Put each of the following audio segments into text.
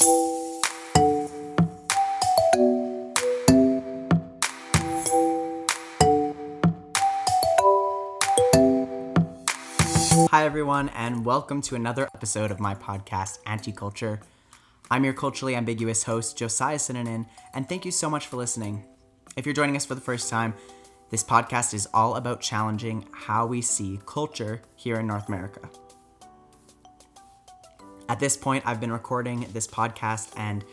Hi, everyone, and welcome to another episode of my podcast, Anticulture. I'm your culturally ambiguous host, Josiah Sinanen, and thank you so much for listening. If you're joining us for the first time, this podcast is all about challenging how we see culture here in North America. At this point, I've been recording this podcast and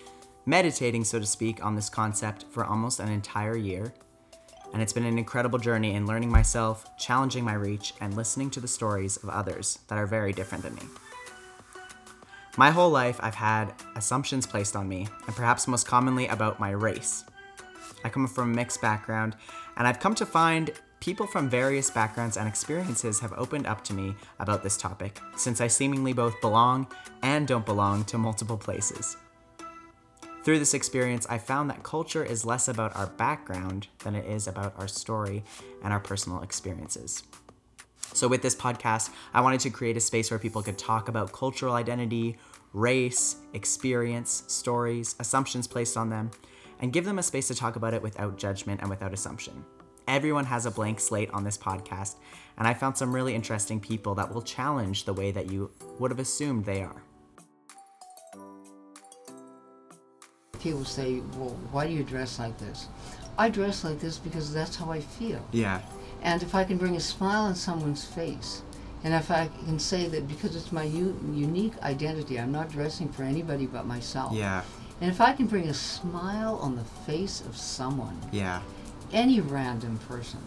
meditating, so to speak, on this concept for almost an entire year. And it's been an incredible journey in learning myself, challenging my reach, and listening to the stories of others that are very different than me. My whole life, I've had assumptions placed on me, and perhaps most commonly about my race. I come from a mixed background, and I've come to find people from various backgrounds and experiences have opened up to me about this topic, since I seemingly both belong and don't belong to multiple places. Through this experience, I found that culture is less about our background than it is about our story and our personal experiences. So, with this podcast, I wanted to create a space where people could talk about cultural identity, race, experience, stories, assumptions placed on them, and give them a space to talk about it without judgment and without assumption. Everyone has a blank slate on this podcast, and I found some really interesting people that will challenge the way that you would have assumed they are. People say, well, why do you dress like this? I dress like this because that's how I feel. Yeah. And if I can bring a smile on someone's face, and if I can say that because it's my u- unique identity, I'm not dressing for anybody but myself. Yeah. And if I can bring a smile on the face of someone, Yeah. Any random person,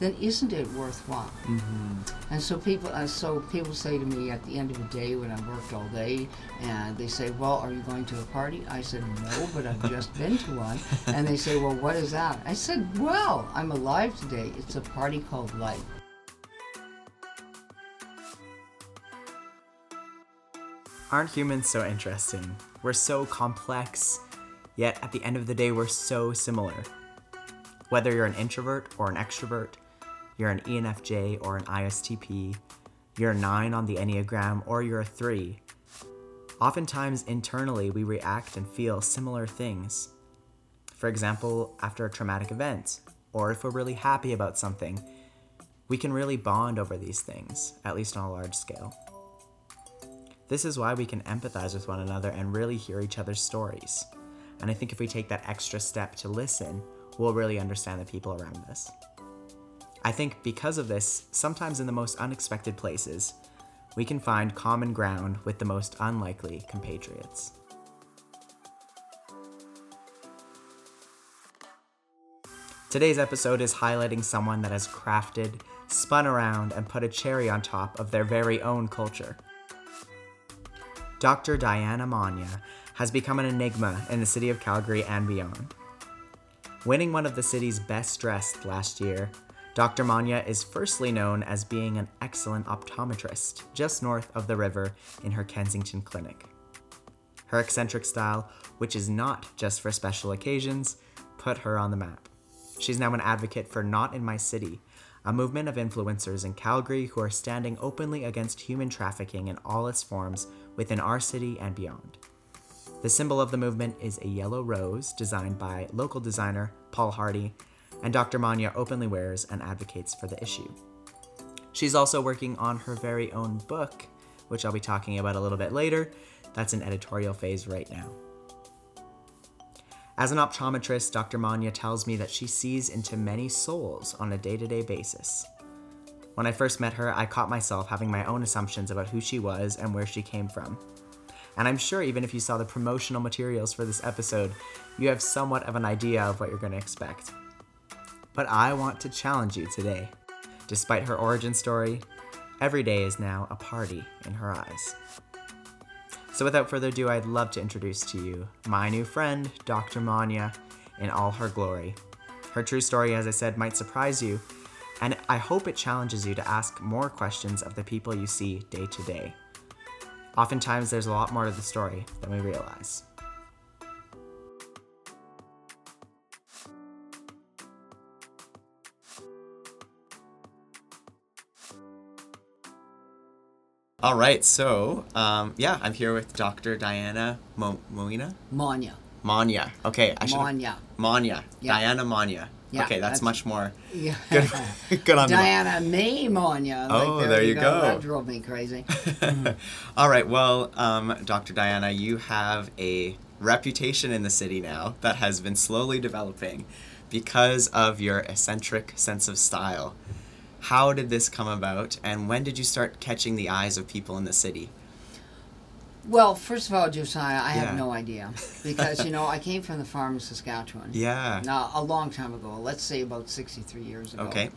then isn't it worthwhile? Mm-hmm. And so people, uh, so people say to me at the end of the day when I've worked all day, and they say, "Well, are you going to a party?" I said, "No, but I've just been to one." And they say, "Well, what is that?" I said, "Well, I'm alive today. It's a party called life." Aren't humans so interesting? We're so complex, yet at the end of the day, we're so similar. Whether you're an introvert or an extrovert, you're an ENFJ or an ISTP, you're a 9 on the Enneagram or you're a 3, oftentimes internally we react and feel similar things. For example, after a traumatic event, or if we're really happy about something, we can really bond over these things, at least on a large scale. This is why we can empathize with one another and really hear each other's stories. And I think if we take that extra step to listen, we'll really understand the people around us. I think because of this, sometimes in the most unexpected places, we can find common ground with the most unlikely compatriots. Today's episode is highlighting someone that has crafted, spun around, and put a cherry on top of their very own culture. Dr. Diana Monea has become an enigma in the city of Calgary and beyond. Winning one of the city's best dressed last year, Dr. Monea is firstly known as being an excellent optometrist just north of the river in her Kensington clinic. Her eccentric style, which is not just for special occasions, put her on the map. She's now an advocate for Not in My City, a movement of influencers in Calgary who are standing openly against human trafficking in all its forms within our city and beyond. The symbol of the movement is a yellow rose designed by local designer Paul Hardy, and Dr. Monea openly wears and advocates for the issue. She's also working on her very own book, which I'll be talking about a little bit later. That's in editorial phase right now. As an optometrist, Dr. Monea tells me that she sees into many souls on a day to day basis. When I first met her, I caught myself having my own assumptions about who she was and where she came from. And I'm sure even if you saw the promotional materials for this episode, you have somewhat of an idea of what you're going to expect. But I want to challenge you today. Despite her origin story, every day is now a party in her eyes. So without further ado, I'd love to introduce to you my new friend, Dr. Monea, in all her glory. Her true story, as I said, might surprise you, and I hope it challenges you to ask more questions of the people you see day to day. Oftentimes, there's a lot more to the story than we realize. All right, so um, yeah, I'm here with Dr. Diana Mo- Moina. Monea. Monea. Okay, I should. Monea. Monea. Yeah. Diana Monea. Yeah, okay, that's, that's- much more Yeah. good. good on Diana May Monea. Like, Oh, there you go. That drove me crazy. All right. Well, um, Dr. Diana, you have a reputation in the city now that has been slowly developing because of your eccentric sense of style. How did this come about, and when did you start catching the eyes of people in the city? Well, first of all, Josiah, I Yeah. have no idea because you know I came from the farm in Saskatchewan. Yeah. Now, a long time ago, let's say about 63 years ago. Okay.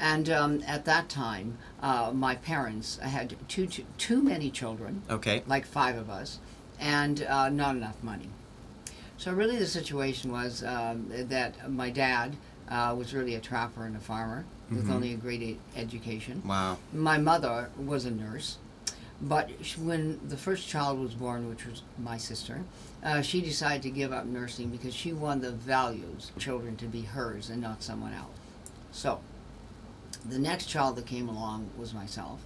And um, at that time, uh, my parents had too, too, too many children, Okay. like five of us, and uh, not enough money. So, really, the situation was um, that my dad uh, was really a trapper and a farmer with Mhm. only a grade eight education. Wow. My mother was a nurse, but when the first child was born, which was my sister, uh, she decided to give up nursing because she wanted the values of children to be hers and not someone else. So, the next child that came along was myself,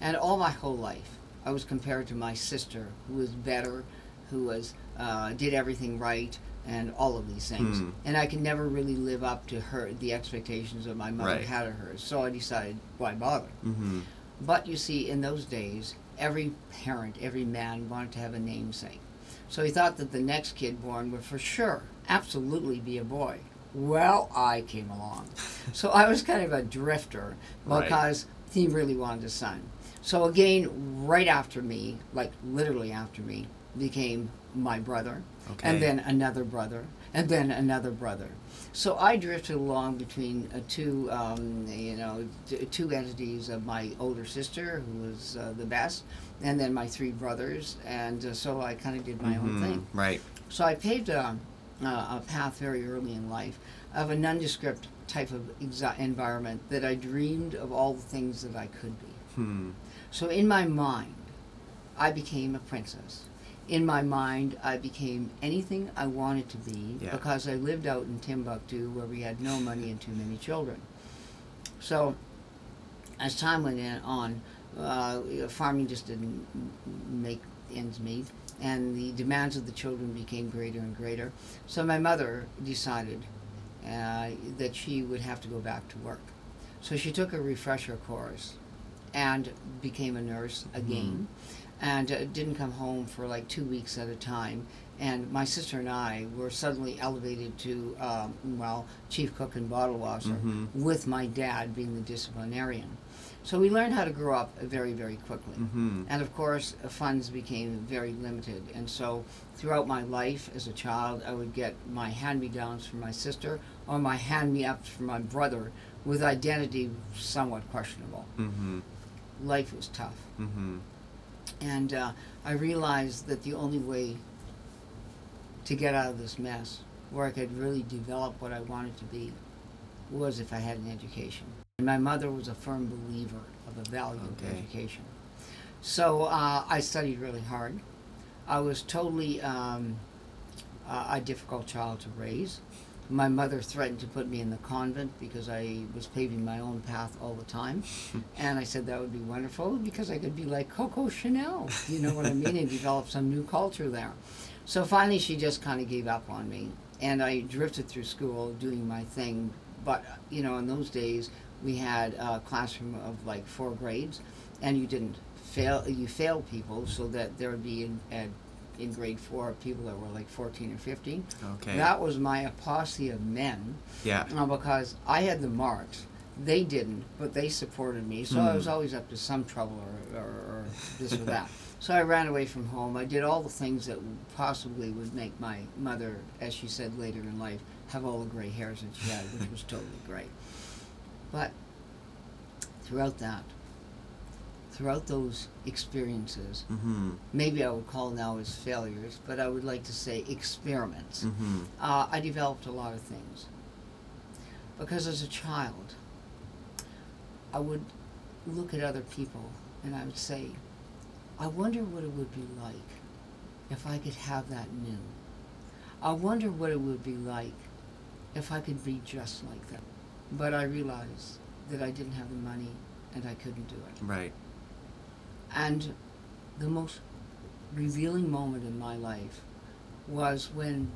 and all my whole life, I was compared to my sister, who was better, who was uh, did everything right, and all of these things. Hmm. And I could never really live up to her the expectations that my mother Right. had of her. So I decided, why bother? Mm-hmm. But you see, in those days, every parent, every man wanted to have a namesake. So he thought that the next kid born would for sure, absolutely be a boy. Well, I came along. So I was kind of a drifter Right. because he really wanted a son. So again, right after me, like literally after me, became my brother, Okay. and then another brother, and then another brother. So I drifted along between uh, two, um, you know, t- two entities of my older sister, who was uh, the best, and then my three brothers, and uh, so I kind of did my own Mhm. thing. Right. So I paved a, a path very early in life of a nondescript type of exi- environment that I dreamed of all the things that I could be. Hmm. So in my mind, I became a princess. In my mind, I became anything I wanted to be Yeah. because I lived out in Timbuktu where we had no money and too many children. So as time went on, uh, farming just didn't make ends meet, and the demands of the children became greater and greater. So my mother decided uh, that she would have to go back to work. So she took a refresher course and became a nurse again and uh, didn't come home for like two weeks at a time. And my sister and I were suddenly elevated to, um, well, chief cook and bottle washer, Mhm. with my dad being the disciplinarian. So we learned how to grow up very, very quickly. Mm-hmm. And of course, funds became very limited. And so, throughout my life as a child, I would get my hand me downs from my sister or my hand me ups from my brother with identity somewhat questionable. Mm-hmm. Life was tough. Mm-hmm. And uh, I realized that the only way to get out of this mess, where I could really develop what I wanted to be, was if I had an education. And my mother was a firm believer of the value of education. So uh, I studied really hard. I was totally um, uh, a difficult child to raise. My mother threatened to put me in the convent because I was paving my own path all the time. and I said that would be wonderful because I could be like Coco Chanel, you know what I mean, and develop some new culture there. So finally, she just kind of gave up on me. And I drifted through school doing my thing. But, you know, in those days, we had a classroom of like four grades, and you didn't fail, you failed people so that there would be in, at, in grade four people that were like 14 or 15. Okay. That was my posse of men yeah. uh, because I had the marks. They didn't, but they supported me. So I Hmm. was always up to some trouble or, or, or this or that. So I ran away from home. I did all the things that possibly would make my mother, as she said later in life, have all the gray hairs that she had, which was totally great. But throughout that, throughout those experiences, Mm-hmm. maybe I would call now as failures, but I would like to say experiments Mm-hmm. uh, I developed a lot of things. Because as a child, I would look at other people and I would say, I wonder what it would be like if I could have that new. I wonder what it would be like if I could be just like them. But I realized that I didn't have the money and I couldn't do it. Right. And the most revealing moment in my life was when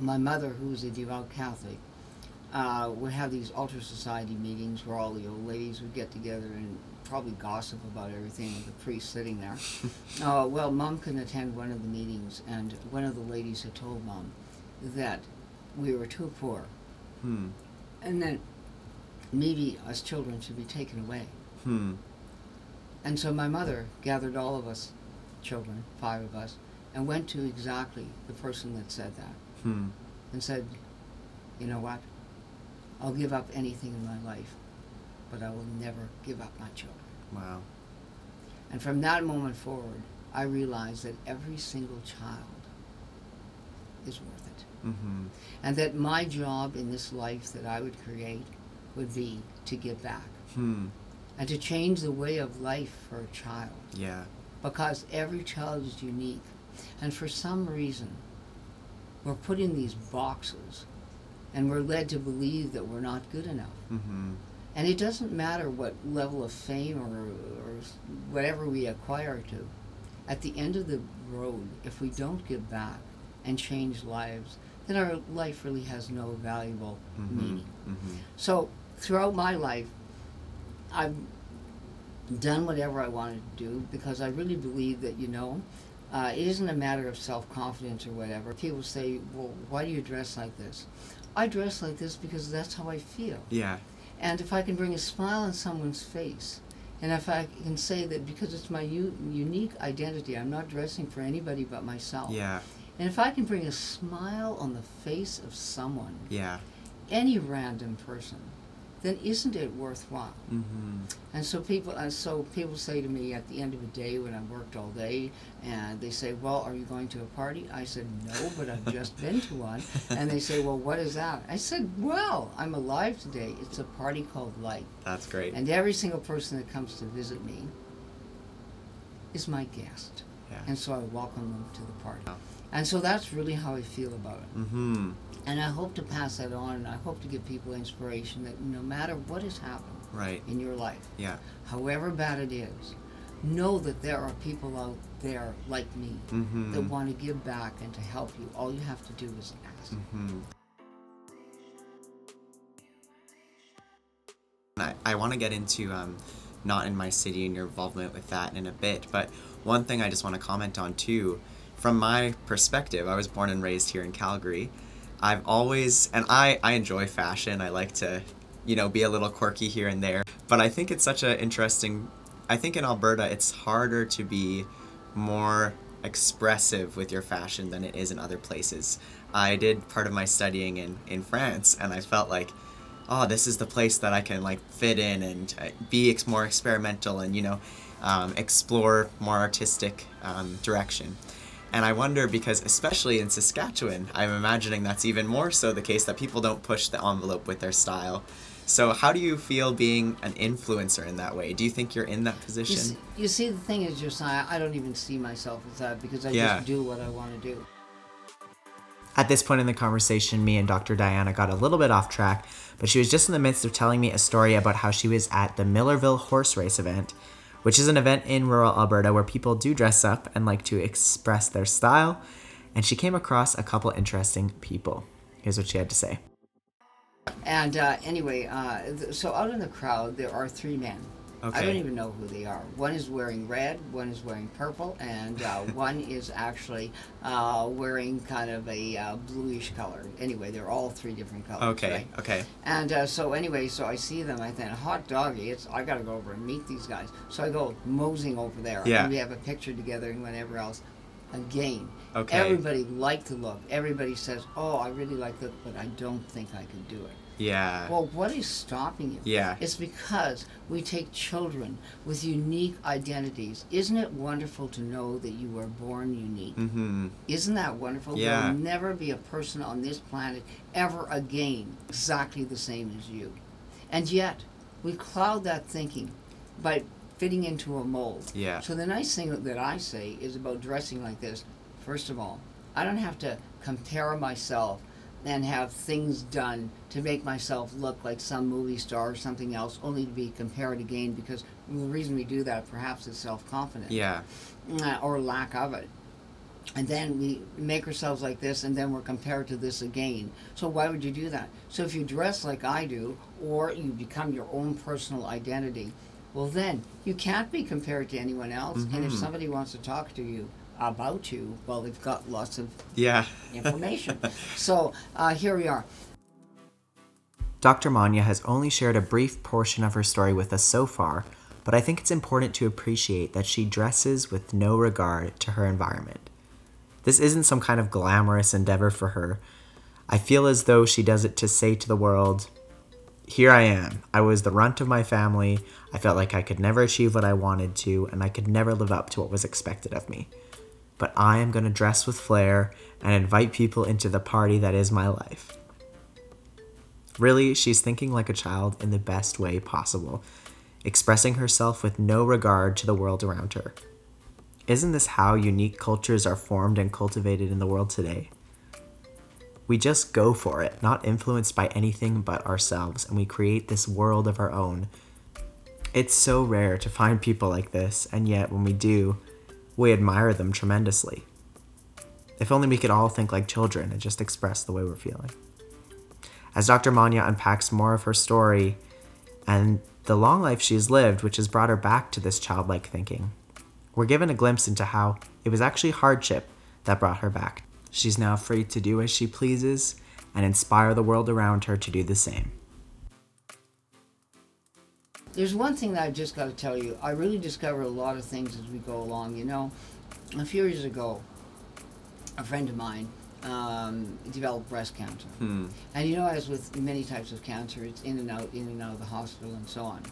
my mother, who was a devout Catholic, uh, would have these altar society meetings where all the old ladies would get together and probably gossip about everything with the priest sitting there. uh, well, mom couldn't attend one of the meetings, and one of the ladies had told mom that we were too poor, Hmm. and that maybe us children should be taken away. Hmm. And so my mother gathered all of us children, five of us, and went to exactly the person that said that Hmm. and said, You know what? I'll give up anything in my life, but I will never give up my children. Wow. And from that moment forward, I realized that every single child is worth it. Mm-hmm. And that my job in this life that I would create would be to give back Hmm. And to change the way of life for a child. Yeah. because every child is unique. And for some reason, we're put in these boxes and we're led to believe that we're not good enough. Mm-hmm. And it doesn't matter what level of fame or, or whatever we acquire to. At the end of the road, if we don't give back and change lives, then our life really has no valuable Mm-hmm. meaning. Mm-hmm. So throughout my life, I've done whatever I wanted to do because I really believe that you know, uh, it isn't a matter of self confidence or whatever. People say, "Well, why do you dress like this?" I dress like this because that's how I feel, Yeah. and if I can bring a smile on someone's face. And if I can say that because it's my u- unique identity, I'm not dressing for anybody but myself. Yeah. And if I can bring a smile on the face of someone, Yeah. any random person, then isn't it worthwhile? Mm-hmm. And so people, uh, so people say to me at the end of the day when I've worked all day, and they say, "Well, are you going to a party?" I said, "No, but I've just been to one." And they say, "Well, what is that?" I said, "Well, I'm alive today. It's a party called life, That's great. and every single person that comes to visit me is my guest, yeah. and so I welcome them to the party." Wow. And so that's really how I feel about it. Mm-hmm. And I hope to pass that on, and I hope to give people inspiration that no matter what has happened Right. in your life, Yeah. however bad it is, know that there are people out there like me Mm-hmm. that want to give back and to help you. All you have to do is ask. Mm-hmm. I, I want to get into um, not in my city and your involvement with that in a bit, but one thing I just want to comment on too, from my perspective, I was born and raised here in Calgary. I've always, and I, I enjoy fashion. I like to, you know, be a little quirky here and there. But I think it's such an interesting, I think in Alberta, it's harder to be more expressive with your fashion than it is in other places. I did part of my studying in, in France, and I felt like, oh, this is the place that I can like fit in and uh, be ex- more experimental and you know um, explore more artistic um, direction. And I wonder because, especially in Saskatchewan, I'm imagining that's even more so the case that people don't push the envelope with their style. So, how do you feel being an influencer in that way? Do you think you're in that You position? see, you see, the thing is, Josiah, I don't even see myself as that because I Yeah. just do what I want to do. At this point in the conversation, me and Dr. Diana got a little bit off track, but she was just in the midst of telling me a story about how she was at the Millarville Horse Race event, which is an event in rural Alberta where people do dress up and like to express their style. And she came across a couple interesting people. Here's what she had to say. And uh, anyway, uh, so out in the crowd, there are three men. I don't even know who they are. One is wearing red, one is wearing purple, and uh, one is actually uh, wearing kind of a uh, bluish color. Anyway, they're all three different colors. Okay, right? okay. And uh, so anyway, so I see them. I think, hot doggy, it's I gotta go over and meet these guys. So I go moseying over there. Yeah. And we have a picture together and whatever else. Again, Okay. everybody liked the look. Everybody says, "Oh, I really like the look, but I don't think I could do it." Yeah. Well, what is stopping you? Yeah. It's because we take children with unique identities. Isn't it wonderful to know that you were born unique? mm-hmm. Isn't that wonderful? Yeah. There'll never be a person on this planet ever again exactly the same as you. And yet, we cloud that thinking by fitting into a mold. Yeah. So the nice thing that I say is about dressing like this. First of all, I don't have to compare myself and have things done to make myself look like some movie star or something else, only to be compared again because the reason we do that perhaps is self confidence Yeah. or lack of it. And then we make ourselves like this, and then we're compared to this again. So why would you do that? So if you dress like I do, or you become your own personal identity, well then you can't be compared to anyone else. And if Mhm. somebody wants to talk to you about you, well, they've got lots of Yeah. information. so uh, here we are. Dr. Monea has only shared a brief portion of her story with us so far, but I think it's important to appreciate that she dresses with no regard to her environment. This isn't some kind of glamorous endeavor for her. I feel as though she does it to say to the world, Here I am. I was the runt of my family. I felt like I could never achieve what I wanted to, and I could never live up to what was expected of me. But I am going to dress with flair and invite people into the party that is my life. Really, she's thinking like a child in the best way possible, expressing herself with no regard to the world around her. Isn't this how unique cultures are formed and cultivated in the world today? We just go for it, not influenced by anything but ourselves, and we create this world of our own. It's so rare to find people like this, and yet when we do, we admire them tremendously. If only we could all think like children and just express the way we're feeling. As Dr. Monea unpacks more of her story and the long life she has lived, which has brought her back to this childlike thinking, we're given a glimpse into how it was actually hardship that brought her back. She's now free to do as she pleases and inspire the world around her to do the same. There's one thing that I've just got to tell you. I really discover a lot of things as we go along. You know, a few years ago, a friend of mine um, developed breast cancer. Hmm. And you know, as with many types of cancer, it's in and out, in and out of the hospital, and so on.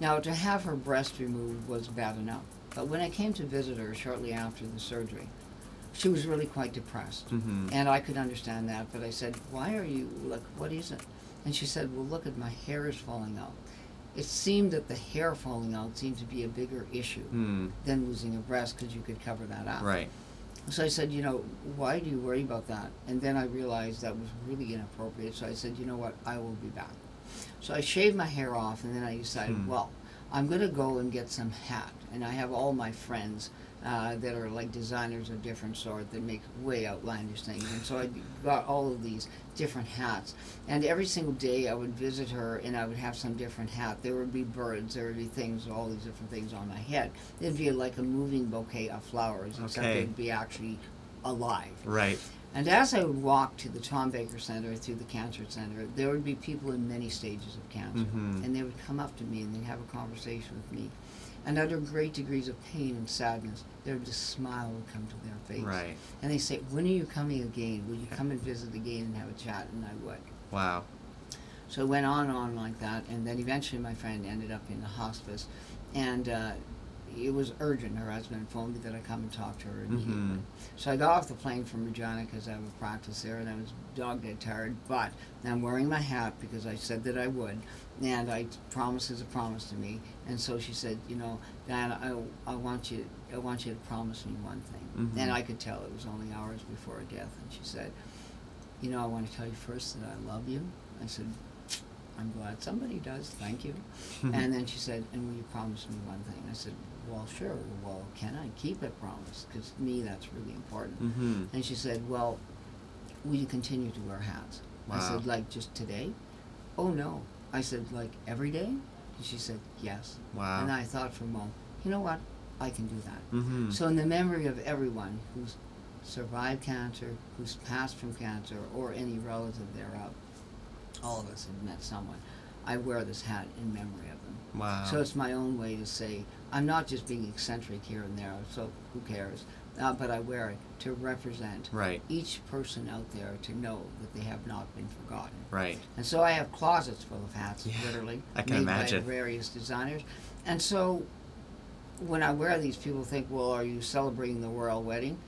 Now, to have her breast removed was bad enough. But when I came to visit her shortly after the surgery, she was really quite depressed. Mm-hmm. And I could understand that, but I said, Why are you, like, what is it? And she said, Well, look at my hair is falling out. It seemed that the hair falling out seemed to be a bigger issue Hmm. than losing a breast because you could cover that up. Right. So I said, you know, why do you worry about that? And then I realized that was really inappropriate. So I said, you know what, I will be back. So I shaved my hair off, and then I decided, Hmm. well, I'm going to go and get some hat. And I have all my friends uh, that are like designers of different sort that make way outlandish things. And so I got all of these different hats. And every single day I would visit her, and I would have some different hat. There would be birds, there would be things, all these different things on my head. It'd be like a moving bouquet of flowers, except Okay. it'd be actually alive. Right. And as I would walk to the Tom Baker Center, through the Cancer Center, there would be people in many stages of cancer. Mhm. And they would come up to me and they'd have a conversation with me. And under great degrees of pain and sadness, there would just smile would come to their face. Right. And they say, When are you coming again? Will you come and visit again and have a chat? And I would. Wow. So it went on and on like that, and then eventually my friend ended up in the hospice, and uh, it was urgent. Her husband phoned me that I come and talk to her immediately. Mhm. So I got off the plane from Regina because I have a practice there, and I was dog dead tired. But I'm wearing my hat because I said that I would, and I promise is a promise to me. And so she said, you know, Diana, I, I want you, I want you to promise me one thing. Mhm. And I could tell it was only hours before her death, and she said, you know, I want to tell you first that I love you. I said, I'm glad somebody does. Thank you. and then she said, and will you promise me one thing? I said, well, sure. Well, can I keep that promise? Because to me, that's really important. Mm-hmm. And she said, well, will you continue to wear hats? I said, like just today? Oh, no. I said, like every day? And she said, yes. Wow. And I thought for a moment, you know what? I can do that. Mm-hmm. So, in the memory of everyone who's survived cancer, who's passed from cancer, or any relative thereof, all of us have met someone. I wear this hat in memory of them. wow. So it's my own way to say I'm not just being eccentric here and there. So who cares? Uh, but I wear it to represent right. each person out there to know that they have not been forgotten. Right. And so I have closets full of hats, Yeah, literally, I can made imagine. by various designers. And so when I wear these, people think, "Well, are you celebrating the royal wedding?"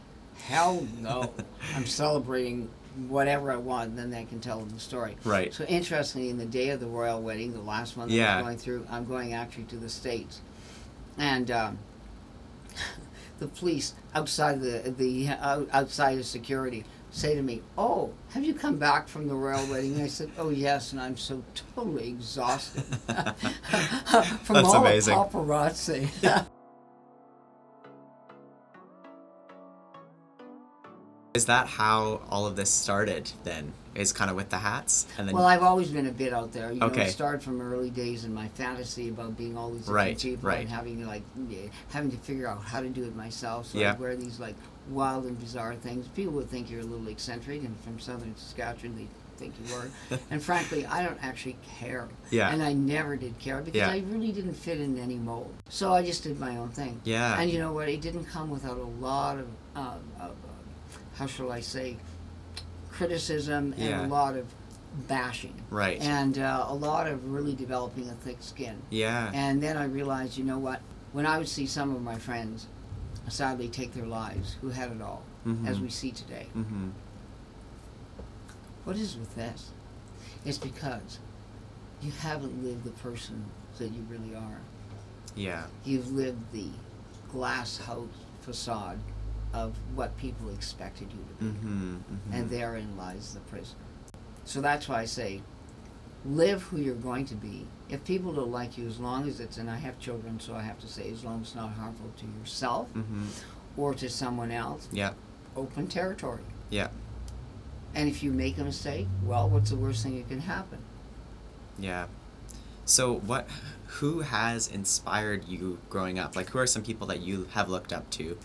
Hell no! I'm celebrating whatever I want, and then they can tell them the story. Right. So interestingly, in the day of the royal wedding, the last one that Yeah. I'm going through, I'm going actually to the states, and um, the police outside the the out- outside of security say to me, "Oh, have you come back from the royal wedding?" And I said, "Oh yes," and I'm so totally exhausted from That's all amazing. the paparazzi. Is that how all of this started then? Is kind of with the hats? And then Well, I've always been a bit out there. You know, Okay. it started from early days in my fantasy about being all these different Right, people right. and having like having to figure out how to do it myself. So Yeah. I'd wear these like wild and bizarre things. People would think you're a little eccentric, and from southern Saskatchewan, they think you were. and frankly, I don't actually care. Yeah. And I never did care because Yeah. I really didn't fit in any mold. So I just did my own thing. Yeah. And you know what? It didn't come without a lot of, uh, of how shall I say, criticism and Yeah. a lot of bashing. Right. And uh, a lot of really developing a thick skin. yeah. And then I realized, you know what? When I would see some of my friends sadly take their lives, who had it all, as Mhm. we see today, mm-hmm. what is with this? It's because you haven't lived the person that you really are. Yeah. You've lived the glass house facade of what people expected you to be. Mm-hmm. mm-hmm. And therein lies the prison. So that's why I say, live who you're going to be. If people don't like you, as long as it's, and I have children, so I have to say, as long as it's not harmful to yourself Mm-hmm. or to someone else, Yeah. open territory. Yeah. And if you make a mistake, well, what's the worst thing that can happen? Yeah. So what who has inspired you growing up? Like who are some people that you have looked up to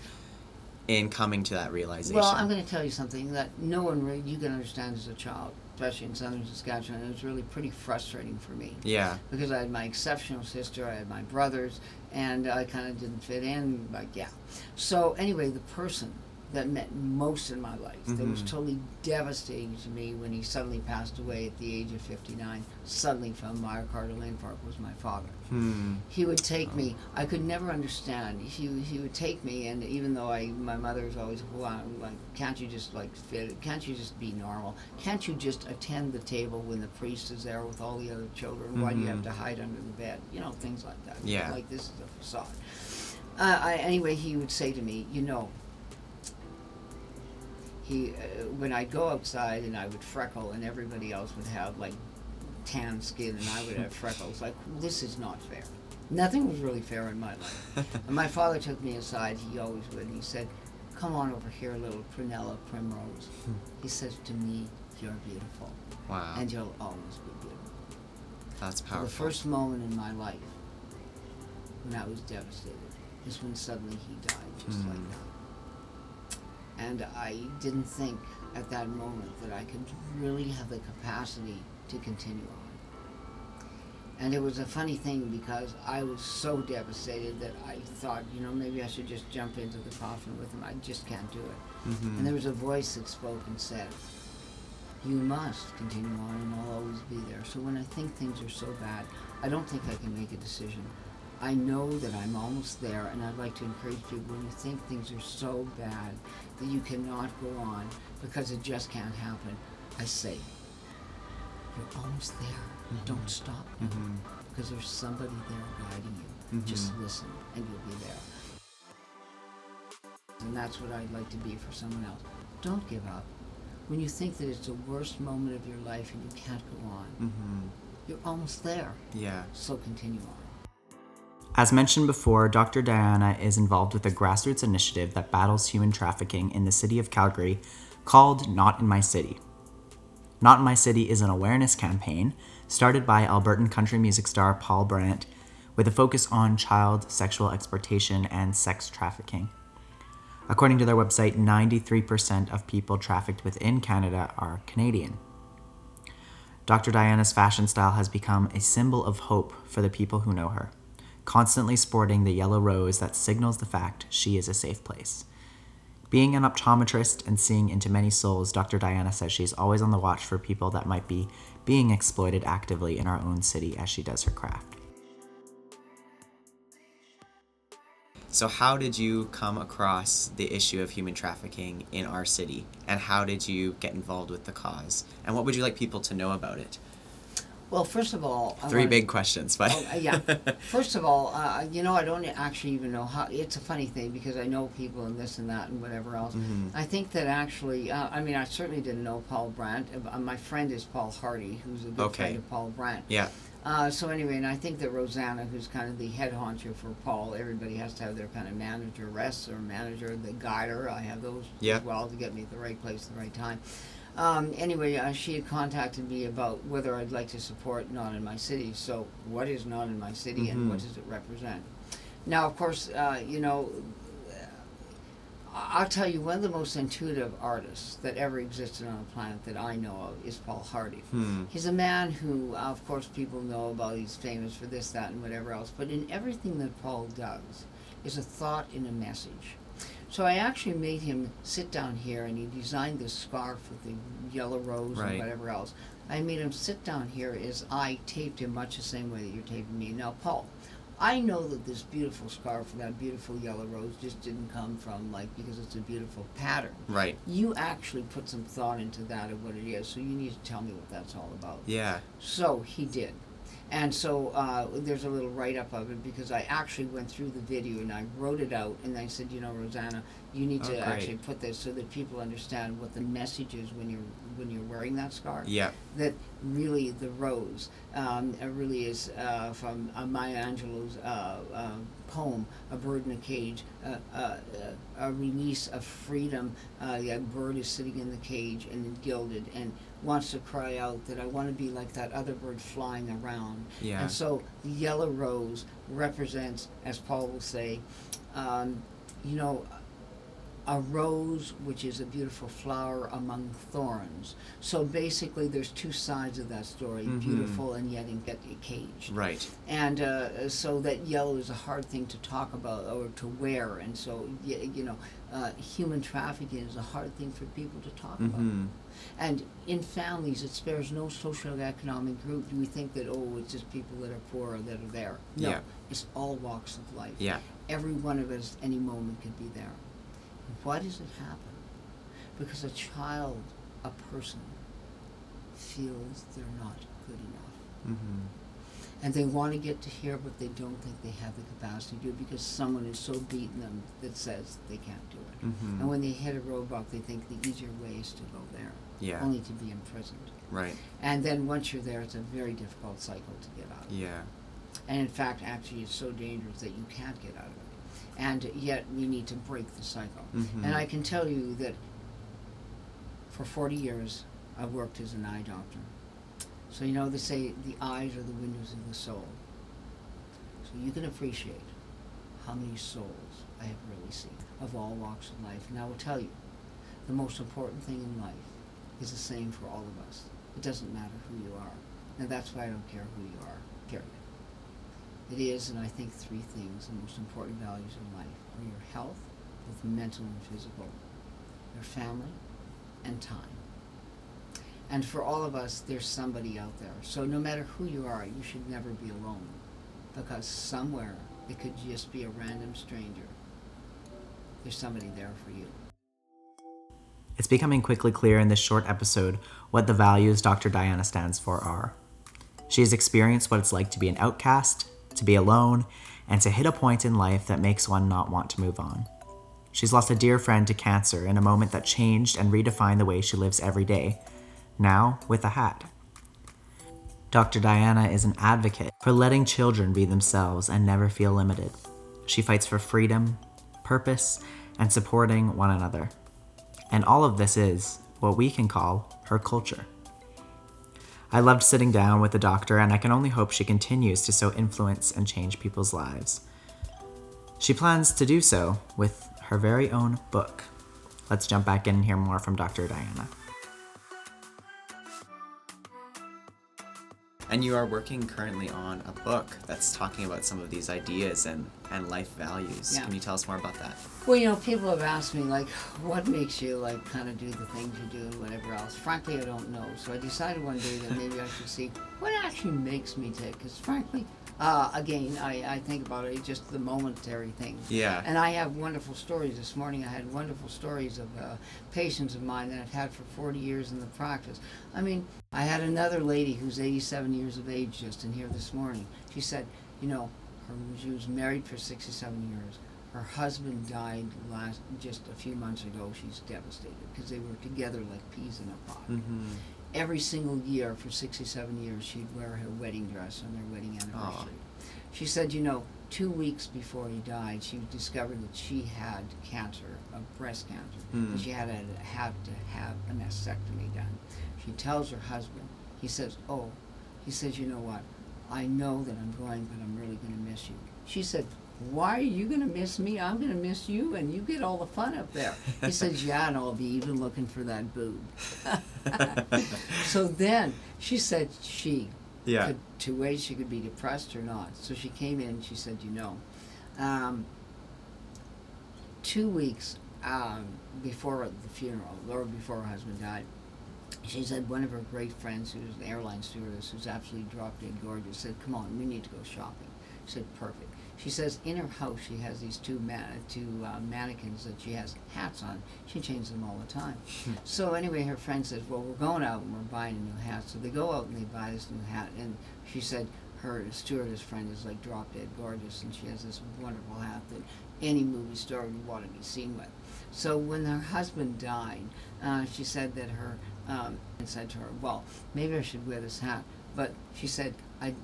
in coming to that realization? Well, I'm going to tell you something that no one really, you can understand as a child, especially in southern Saskatchewan. It was really pretty frustrating for me. yeah. because I had my exceptional sister, I had my brothers, and I kind of didn't fit in. Like, yeah. So anyway, the person that meant most in my life, that was Mhm. totally devastating to me when he suddenly passed away at the age of 59, suddenly from myocardial infarct, was my father. Hmm. He would take me. I could never understand. He he would take me, and even though I my mother was always well, like, can't you just like fit? Can't you just be normal? Can't you just attend the table when the priest is there with all the other children? Why do you have Mhm. to hide under the bed? You know things like that. Yeah. Like this is a facade. Uh, I, anyway, he would say to me, you know. He, uh, when I'd go outside and I would freckle, and everybody else would have like tan skin, and I would have freckles. Like this is not fair. Nothing was really fair in my life. And my father took me aside, he always would, and he said, Come on over here, little Prunella Primrose. He says to me, You're beautiful, wow. and you'll always be beautiful. That's powerful. The first moment in my life when I was devastated is when suddenly he died, just Mm. like that. And I didn't think at that moment that I could really have the capacity to continue on. And it was a funny thing because I was so devastated that I thought, you know, maybe I should just jump into the coffin with him. I just can't do it. Mhm. And there was a voice that spoke and said, You must continue on and I'll always be there. So when I think things are so bad, I don't think I can make a decision. I know that I'm almost there, and I'd like to encourage people when you think things are so bad that you cannot go on because it just can't happen, I say, You're almost there. Don't stop Mhm. because there's somebody there guiding you. Just listen, and you'll be there. And that's what I'd like to be for someone else. Don't give up. When you think that it's the worst moment of your life and you can't go on, Mhm. you're almost there. Yeah. So continue on. As mentioned before, Dr. Diana is involved with a grassroots initiative that battles human trafficking in the city of Calgary called Not in My City. Not in My City is an awareness campaign started by Albertan country music star Paul Brandt with a focus on child sexual exploitation and sex trafficking. According to their website, 93% of people trafficked within Canada are Canadian. Dr. Diana's fashion style has become a symbol of hope for the people who know her, constantly sporting the yellow rose that signals the fact she is a safe place. Being an optometrist and seeing into many souls, Dr. Diana says she's always on the watch for people that might be being exploited actively in our own city as she does her craft. So, how did you come across the issue of human trafficking in our city? And how did you get involved with the cause? And what would you like people to know about it? Well, first of all, I Three wanna- big questions, but Oh, yeah. First of all, uh, you know, I don't actually even know how. It's a funny thing because I know people and this and that and whatever else. Mhm. I think that actually, uh, I mean, I certainly didn't know Paul Brandt. Uh, my friend is Paul Hardy, who's a good Okay. friend of Paul Brandt. yeah, Uh, so anyway, and I think that Rosanna, who's kind of the head honcho for Paul, everybody has to have their kind of manager, rests or manager, the guider. I have those as well to get me at the right place at the right time. Um, anyway, uh, she had contacted me about whether I'd like to support Not in My City. So, what is Not in My City and what Mhm. does it represent? Now, of course, uh, you know, I'll tell you, one of the most intuitive artists that ever existed on the planet that I know of is Paul Hardy. hmm. He's a man who, uh, of course, people know about. He's famous for this, that, and whatever else. But in everything that Paul does, is a thought and a message. So I actually made him sit down here, and he designed this scarf with the yellow rose Right. and whatever else. I made him sit down here as I taped him, much the same way that you're taping me. Now, Paul, I know that this beautiful scarf, and that beautiful yellow rose, just didn't come from like because it's a beautiful pattern. right, You actually put some thought into that of what it is, so you need to tell me what that's all about. yeah, So he did. And so uh, there's a little write up of it because I actually went through the video and I wrote it out and I said, you know, Rosanna, you need Oh, to actually put this so that people understand what the message is when you're when you're wearing that scarf. yeah, That really the rose um, really is uh, from uh, Maya Angelou's uh, uh, poem, "A Bird in a Cage," uh, uh, uh, a release of freedom. Uh, the bird is sitting in the cage and gilded and wants to cry out that I want to be like that other bird flying around. yeah, And so the yellow rose represents, as Paul will say, um, you know, a rose which is a beautiful flower among thorns. So basically, there's two sides of that story: Mhm. beautiful and yet in get caged. right, And uh, so that yellow is a hard thing to talk about or to wear, and so you know, uh, human trafficking is a hard thing for people to talk about. hmm And in families, it spares no social economic group. Do we think that, oh, it's just people that are poor that are there? No, Yeah. it's all walks of life. yeah, Every one of us, any moment, could be there. Why does it happen? Because a child, a person, feels they're not good enough. hmm And they want to get to here, but they don't think they have the capacity to do it because someone is so beaten them that says they can't do it. hmm And when they hit a roadblock, they think the easier way is to go there, yeah, only to be imprisoned. right, And then once you're there, it's a very difficult cycle to get out of. yeah, And in fact, actually, it's so dangerous that you can't get out of it. And yet, we need to break the cycle. Mhm. And I can tell you that for 40 years, I've worked as an eye doctor. So, you know, they say the eyes are the windows of the soul. So you can appreciate how many souls I have really seen of all walks of life. And I will tell you, the most important thing in life is the same for all of us. It doesn't matter who you are. And that's why I don't care who you are, period. It is, and I think three things, the most important values in life are your health, both mental and physical, your family, and time. And for all of us, there's somebody out there. So no matter who you are, you should never be alone. Because somewhere, it could just be a random stranger. There's somebody there for you. It's becoming quickly clear in this short episode what the values Dr. Diana stands for are. She has experienced what it's like to be an outcast, to be alone, and to hit a point in life that makes one not want to move on. She's lost a dear friend to cancer in a moment that changed and redefined the way she lives every day, now with a hat. Dr. Diana is an advocate for letting children be themselves and never feel limited. She fights for freedom, purpose, and supporting one another. And all of this is what we can call her culture. I loved sitting down with the doctor, and I can only hope she continues to so influence and change people's lives. She plans to do so with her very own book. Let's jump back in and hear more from Dr. Diana. And you are working currently on a book that's talking about some of these ideas and, and life values. Yeah. Can you tell us more about that? Well, you know, people have asked me, like, what makes you, like, kind of do the things you do and whatever else. Frankly, I don't know. So I decided one day that maybe I should see what actually makes me tick. Because frankly, uh, again, I, I think about it just the momentary thing. Yeah. And I have wonderful stories. This morning I had wonderful stories of uh, patients of mine that I've had for 40 years in the practice. I mean, I had another lady who's 87 years of age just in here this morning. She said, you know, her, she was married for 67 years. Her husband died last just a few months ago. She's devastated because they were together like peas in a pod. Mm-hmm. Every single year for 67 years, she'd wear her wedding dress on their wedding anniversary. She said, you know, two weeks before he died, she discovered that she had cancer, of breast cancer, Mm. she had to, had to have a mastectomy done. She tells her husband, he says, oh, he says, you know what, I know that I'm going, but I'm really going to miss you. She said, why are you going to miss me? I'm going to miss you, and you get all the fun up there. He says, yeah, and I'll be even looking for that boob. so then she said she Yeah. could, two ways she could be depressed or not. So she came in and she said, you know, um, two weeks um, before the funeral, or before her husband died, she said one of her great friends, who's an airline stewardess, who's absolutely drop dead gorgeous, said, "Come on, we need to go shopping." She said, "Perfect." She says in her house she has these two man- two uh, mannequins that she has hats on. She changes them all the time. so anyway, her friend says, "Well, we're going out and we're buying a new hat." So they go out and they buy this new hat, and she said her stewardess friend is like drop dead gorgeous, and she has this wonderful hat that any movie star would want to be seen with. So when her husband died, uh, she said that her um, and said to her, "Well, maybe I should wear this hat," but she said, "I."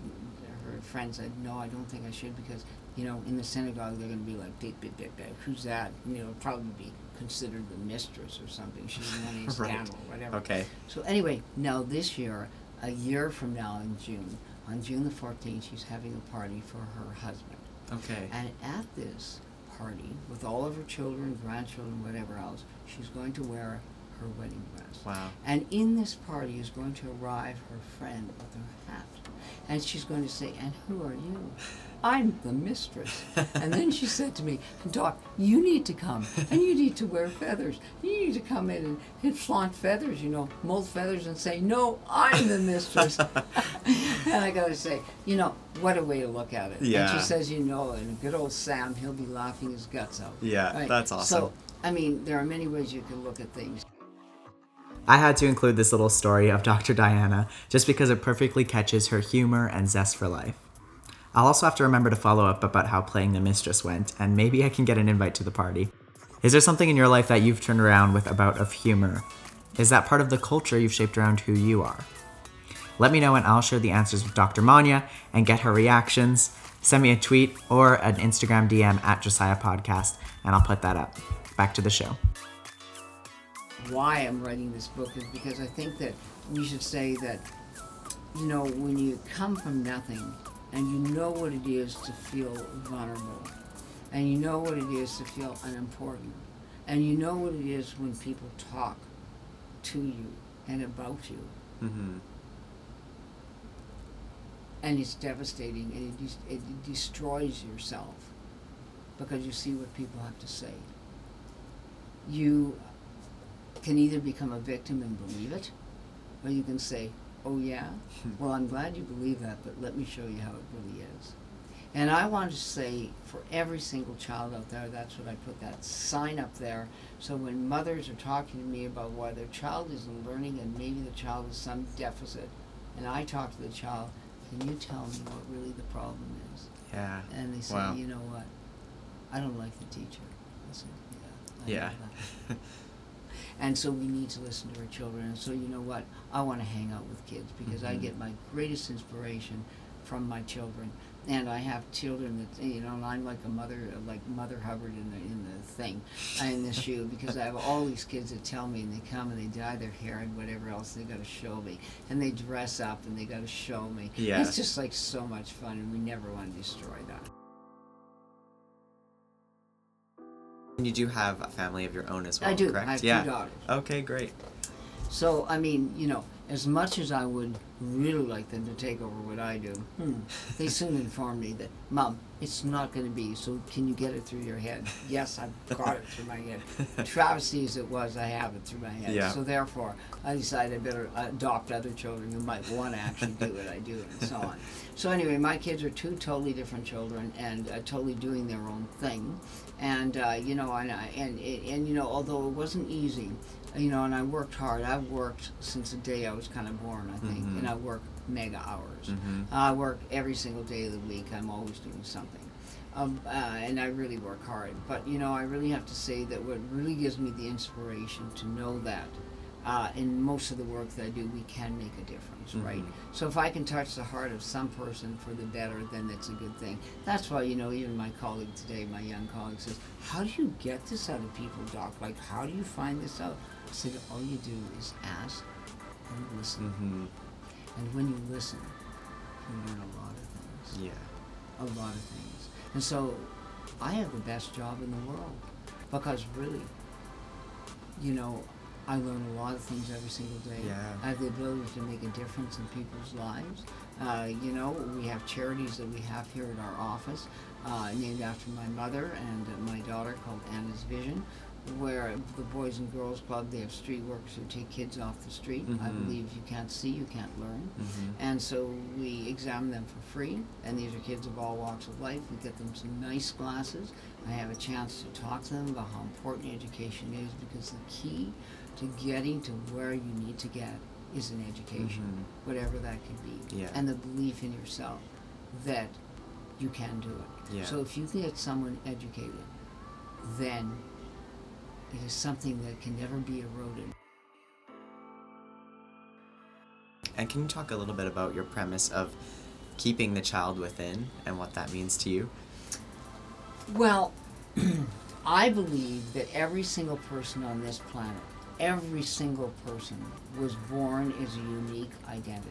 Her friend said, "No, I don't think I should because you know in the synagogue they're going to be like, beep, beep, beep, beep, who's that?' You know, probably be considered the mistress or something. She didn't want Right. scandal, whatever." Okay. So anyway, now this year, a year from now in June, on June the 14th, she's having a party for her husband. Okay. And at this party, with all of her children, grandchildren, whatever else, she's going to wear her wedding dress. Wow. And in this party is going to arrive her friend with her hat. And she's going to say, And who are you? I'm the mistress. and then she said to me, Doc, you need to come and you need to wear feathers. You need to come in and, and flaunt feathers, you know, mold feathers and say, No, I'm the mistress. and I got to say, you know, what a way to look at it. And she says, You know, and good old Sam, he'll be laughing his guts out. Yeah, that's awesome. So, I mean, there are many ways you can look at things. I had to include this little story of Dr. Diana just because it perfectly catches her humor and zest for life. I'll also have to remember to follow up about how playing the mistress went, and maybe I can get an invite to the party. Is there something in your life that you've turned around with a bout of humor? Is that part of the culture you've shaped around who you are? Let me know and I'll share the answers with Dr. Monea and get her reactions. Send me a tweet or an Instagram DM at Josiah Podcast, and I'll put that up. Back to the show. why I'm writing this book is because I think that we should say that, you know, when you come from nothing and you know what it is to feel vulnerable, and you know what it is to feel unimportant, and you know what it is when people talk to you and about you, Mm-hmm. and it's devastating and it, des- it destroys yourself because you see what people have to say. You can either become a victim and believe it, or you can say, Oh, yeah? Well, I'm glad you believe that, but let me show you how it really is. And I want to say for every single child out there, that's what I put that sign up there. So when mothers are talking to me about why their child isn't learning and maybe the child has some deficit, and I talk to the child, can you tell me what really the problem is? Yeah. And they say, Wow. you know what? I don't like the teacher. I said, yeah. I Yeah. that." And so we need to listen to our children. And so you know what? I want to hang out with kids because I Mhm. get my greatest inspiration from my children. And I have children that you know, and I'm like a mother, like Mother Hubbard in the in the thing, in the shoe, because I have all these kids that tell me, and they come and they dye their hair and whatever else. They got to show me, and they dress up and they got to show me. Yeah. It's just like so much fun, and we never want to destroy that. You do have a family of your own as well, I do. correct? I have two yeah. daughters. Okay, great. So I mean, you know, as much as I would really like them to take over what I do, hmm, they soon informed me that, Mom, it's not going to be, so can you get it through your head? yes, I've got it through my head. Travesty as it was, I have it through my head. Yeah. So therefore, I decided I better adopt other children who might want to actually do what I do and so on. So anyway, my kids are two totally different children and uh, totally doing their own thing. And, uh, you know, and, I- and, and, you know, although it wasn't easy, you know, and I worked hard. I've worked since the day I was kind of born, I think, Mhm. and I work mega hours. Mhm. I work every single day of the week. I'm always doing something. Um, uh, and I really work hard. But, you know, I really have to say that what really gives me the inspiration to know that uh, in most of the work that I do, we can make a difference, right? Mhm. So if I can touch the heart of some person for the better, then that's a good thing. That's why, you know, even my colleague today, my young colleague says, How do you get this out of people, Doc? Like, how do you find this out? I said, All you do is ask and listen. Mm-hmm. And when you listen, you learn a lot of things. Yeah. A lot of things. And so I have the best job in the world because really, you know, I learn a lot of things every single day. Yeah. I have the ability to make a difference in people's lives. Uh, you know, we have charities that we have here at our office, uh, named after my mother and uh, my daughter, called Anna's Vision, where the Boys and Girls Club they have street workers who take kids off the street. I Mhm. believe you can't see, you can't learn. Mm-hmm. And so we examine them for free, and these are kids of all walks of life. We get them some nice glasses. I have a chance to talk to them about how important education is because the key to getting to where you need to get is an education, Mhm. whatever that could be, Yeah. and the belief in yourself that you can do it. Yeah. So if you can get someone educated, then it is something that can never be eroded. And can you talk a little bit about your premise of keeping the child within and what that means to you? Well, I believe that every single person on this planet, every single person was born as a unique identity.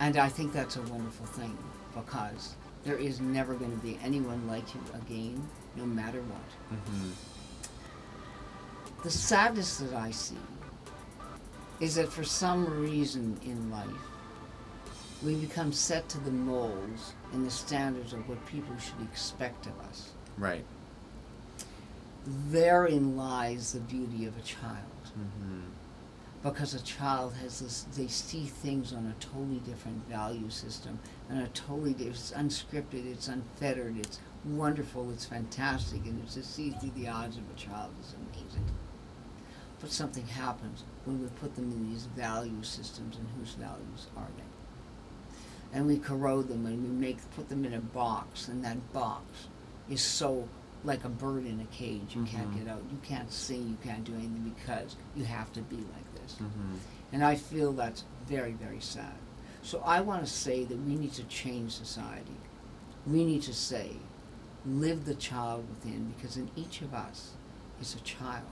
And I think that's a wonderful thing because there is never going to be anyone like you again, no matter what. Mm-hmm. The sadness that I see is that for some reason in life, we become set to the molds and the standards of what people should expect of us. Right. Therein lies the beauty of a child. Mm-hmm. Because a child has this, they see things on a totally different value system, and a totally different, it's unscripted, it's unfettered, it's wonderful, it's fantastic, and to see through the eyes of a child is amazing. But something happens when we put them in these value systems, and whose values are they? And we corrode them, and we make put them in a box, and that box is so like a bird in a cage. You can't Mhm. get out. You can't sing. You can't do anything because you have to be like this. Mm-hmm. And I feel that's very, very sad. So I want to say that we need to change society. We need to say, live the child within, because in each of us is a child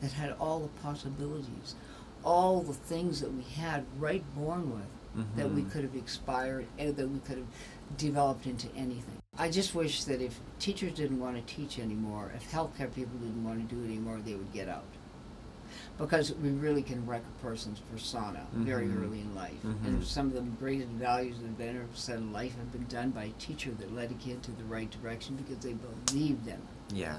that had all the possibilities, all the things that we had right born with, that we Mhm. could have expired, eh, that we could have developed into anything. I just wish that if teachers didn't want to teach anymore, if healthcare people didn't want to do it anymore, they would get out. Because we really can wreck a person's persona very Mhm. early in life. Mhm. And some of the greatest values and have been ever said in life have been done by a teacher that led a kid to the right direction because they believed in it. Yeah.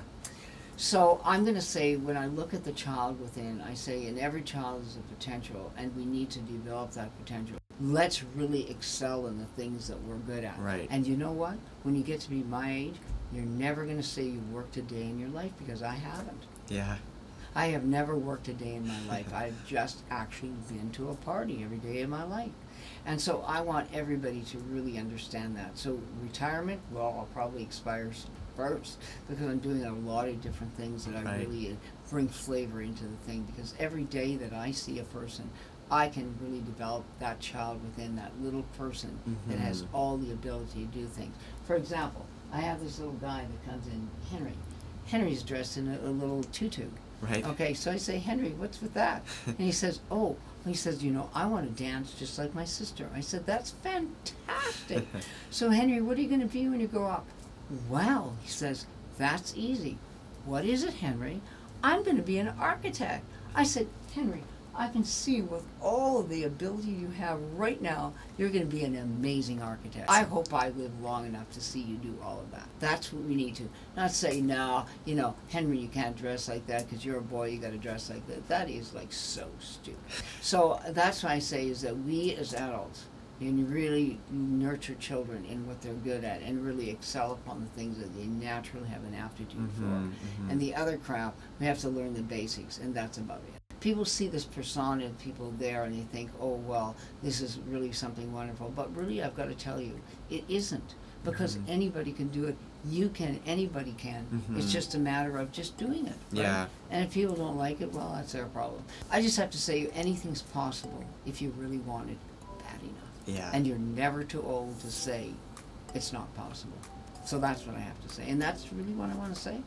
So I'm going to say, when I look at the child within, I say, in every child is a potential, and we need to develop that potential. Let's really excel in the things that we're good at. Right. And you know what? When you get to be my age, you're never going to say you worked a day in your life because I haven't. Yeah. I have never worked a day in my life. I've just actually been to a party every day of my life. And so I want everybody to really understand that. So retirement, well, I'll probably expire first because I'm doing a lot of different things that I Right. really uh, bring flavor into the thing because every day that I see a person, I can really develop that child within that little person that has Mhm. all the ability to do things. For example, I have this little guy that comes in, Henry. Henry's dressed in a, a little tutu. Right. Okay, so I say, Henry, what's with that? and he says, Oh, he says, you know, I want to dance just like my sister. I said, That's fantastic. so, Henry, what are you going to be when you grow up? Well, he says, That's easy. What is it, Henry? I'm going to be an architect. I said, Henry, I can see with all of the ability you have right now, you're going to be an amazing architect. I hope I live long enough to see you do all of that. That's what we need to. Not say, now, you know, Henry, you can't dress like that because you're a boy, you got to dress like that. That is like so stupid. So that's why I say is that we as adults, and really nurture children in what they're good at and really excel upon the things that they naturally have an aptitude Mm-hmm, for. And the other crap, we have to learn the basics, and that's about it. People see this persona of people there and they think, oh, well, this is really something wonderful. But really, I've got to tell you, it isn't. Because Mm-hmm. anybody can do it. You can, anybody can. It's Mhm. just a matter of just doing it. right? Yeah. And if people don't like it, well, that's their problem. I just have to say, anything's possible if you really want it bad enough Yeah. and you're never too old to say it's not possible. So that's what I have to say, and that's really what I want to say.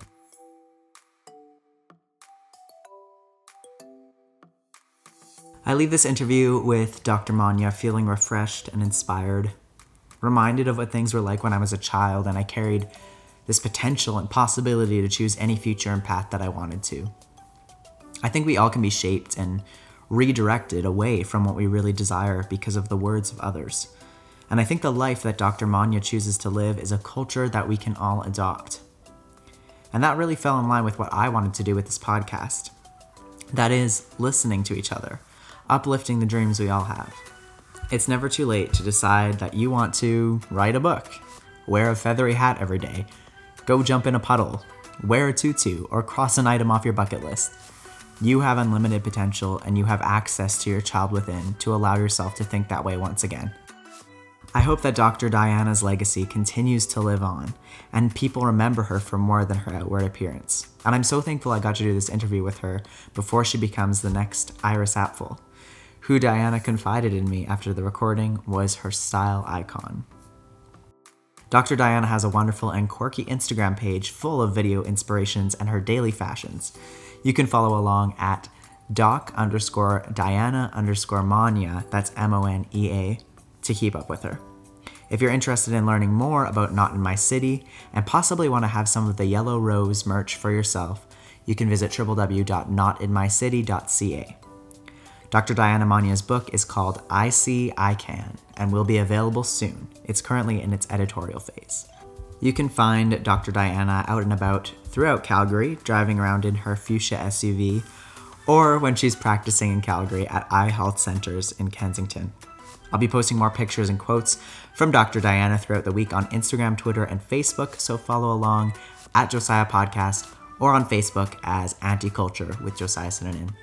I leave this interview with Dr. Monea feeling refreshed and inspired, reminded of what things were like when I was a child and I carried this potential and possibility to choose any future and path that I wanted to. I think we all can be shaped and redirected away from what we really desire because of the words of others. And I think the life that Dr. Monea chooses to live is a culture that we can all adopt. And that really fell in line with what I wanted to do with this podcast. That is, listening to each other, uplifting the dreams we all have. It's never too late to decide that you want to write a book, wear a feathery hat every day, go jump in a puddle, wear a tutu, or cross an item off your bucket list. You have unlimited potential and you have access to your child within to allow yourself to think that way once again. I hope that Dr. Diana's legacy continues to live on and people remember her for more than her outward appearance. And I'm so thankful I got to do this interview with her before she becomes the next Iris Apfel, who Diana confided in me after the recording was her style icon. Dr. Diana has a wonderful and quirky Instagram page full of video inspirations and her daily fashions. You can follow along at doc underscore Diana underscore Monea, that's M O N E A, to keep up with her. If you're interested in learning more about Not in My City and possibly want to have some of the Yellow Rose merch for yourself, you can visit www.notinmycity.ca. Dr. Diana Monea's book is called I See, I Can and will be available soon. It's currently in its editorial phase. You can find Dr. Diana out and about throughout Calgary, driving around in her fuchsia SUV, or when she's practicing in Calgary at Eye Health Centers in Kensington. I'll be posting more pictures and quotes from Dr. Diana throughout the week on Instagram, Twitter, and Facebook, so follow along at Josiah Podcast or on Facebook as Anticulture with Josiah Synonym.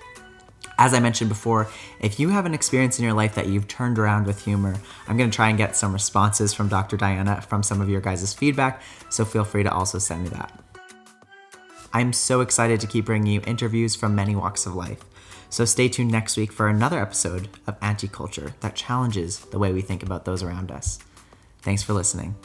As I mentioned before, if you have an experience in your life that you've turned around with humor, I'm going to try and get some responses from Dr. Diana from some of your guys' feedback, so feel free to also send me that. I'm so excited to keep bringing you interviews from many walks of life. So stay tuned next week for another episode of Anticulture that challenges the way we think about those around us. Thanks for listening.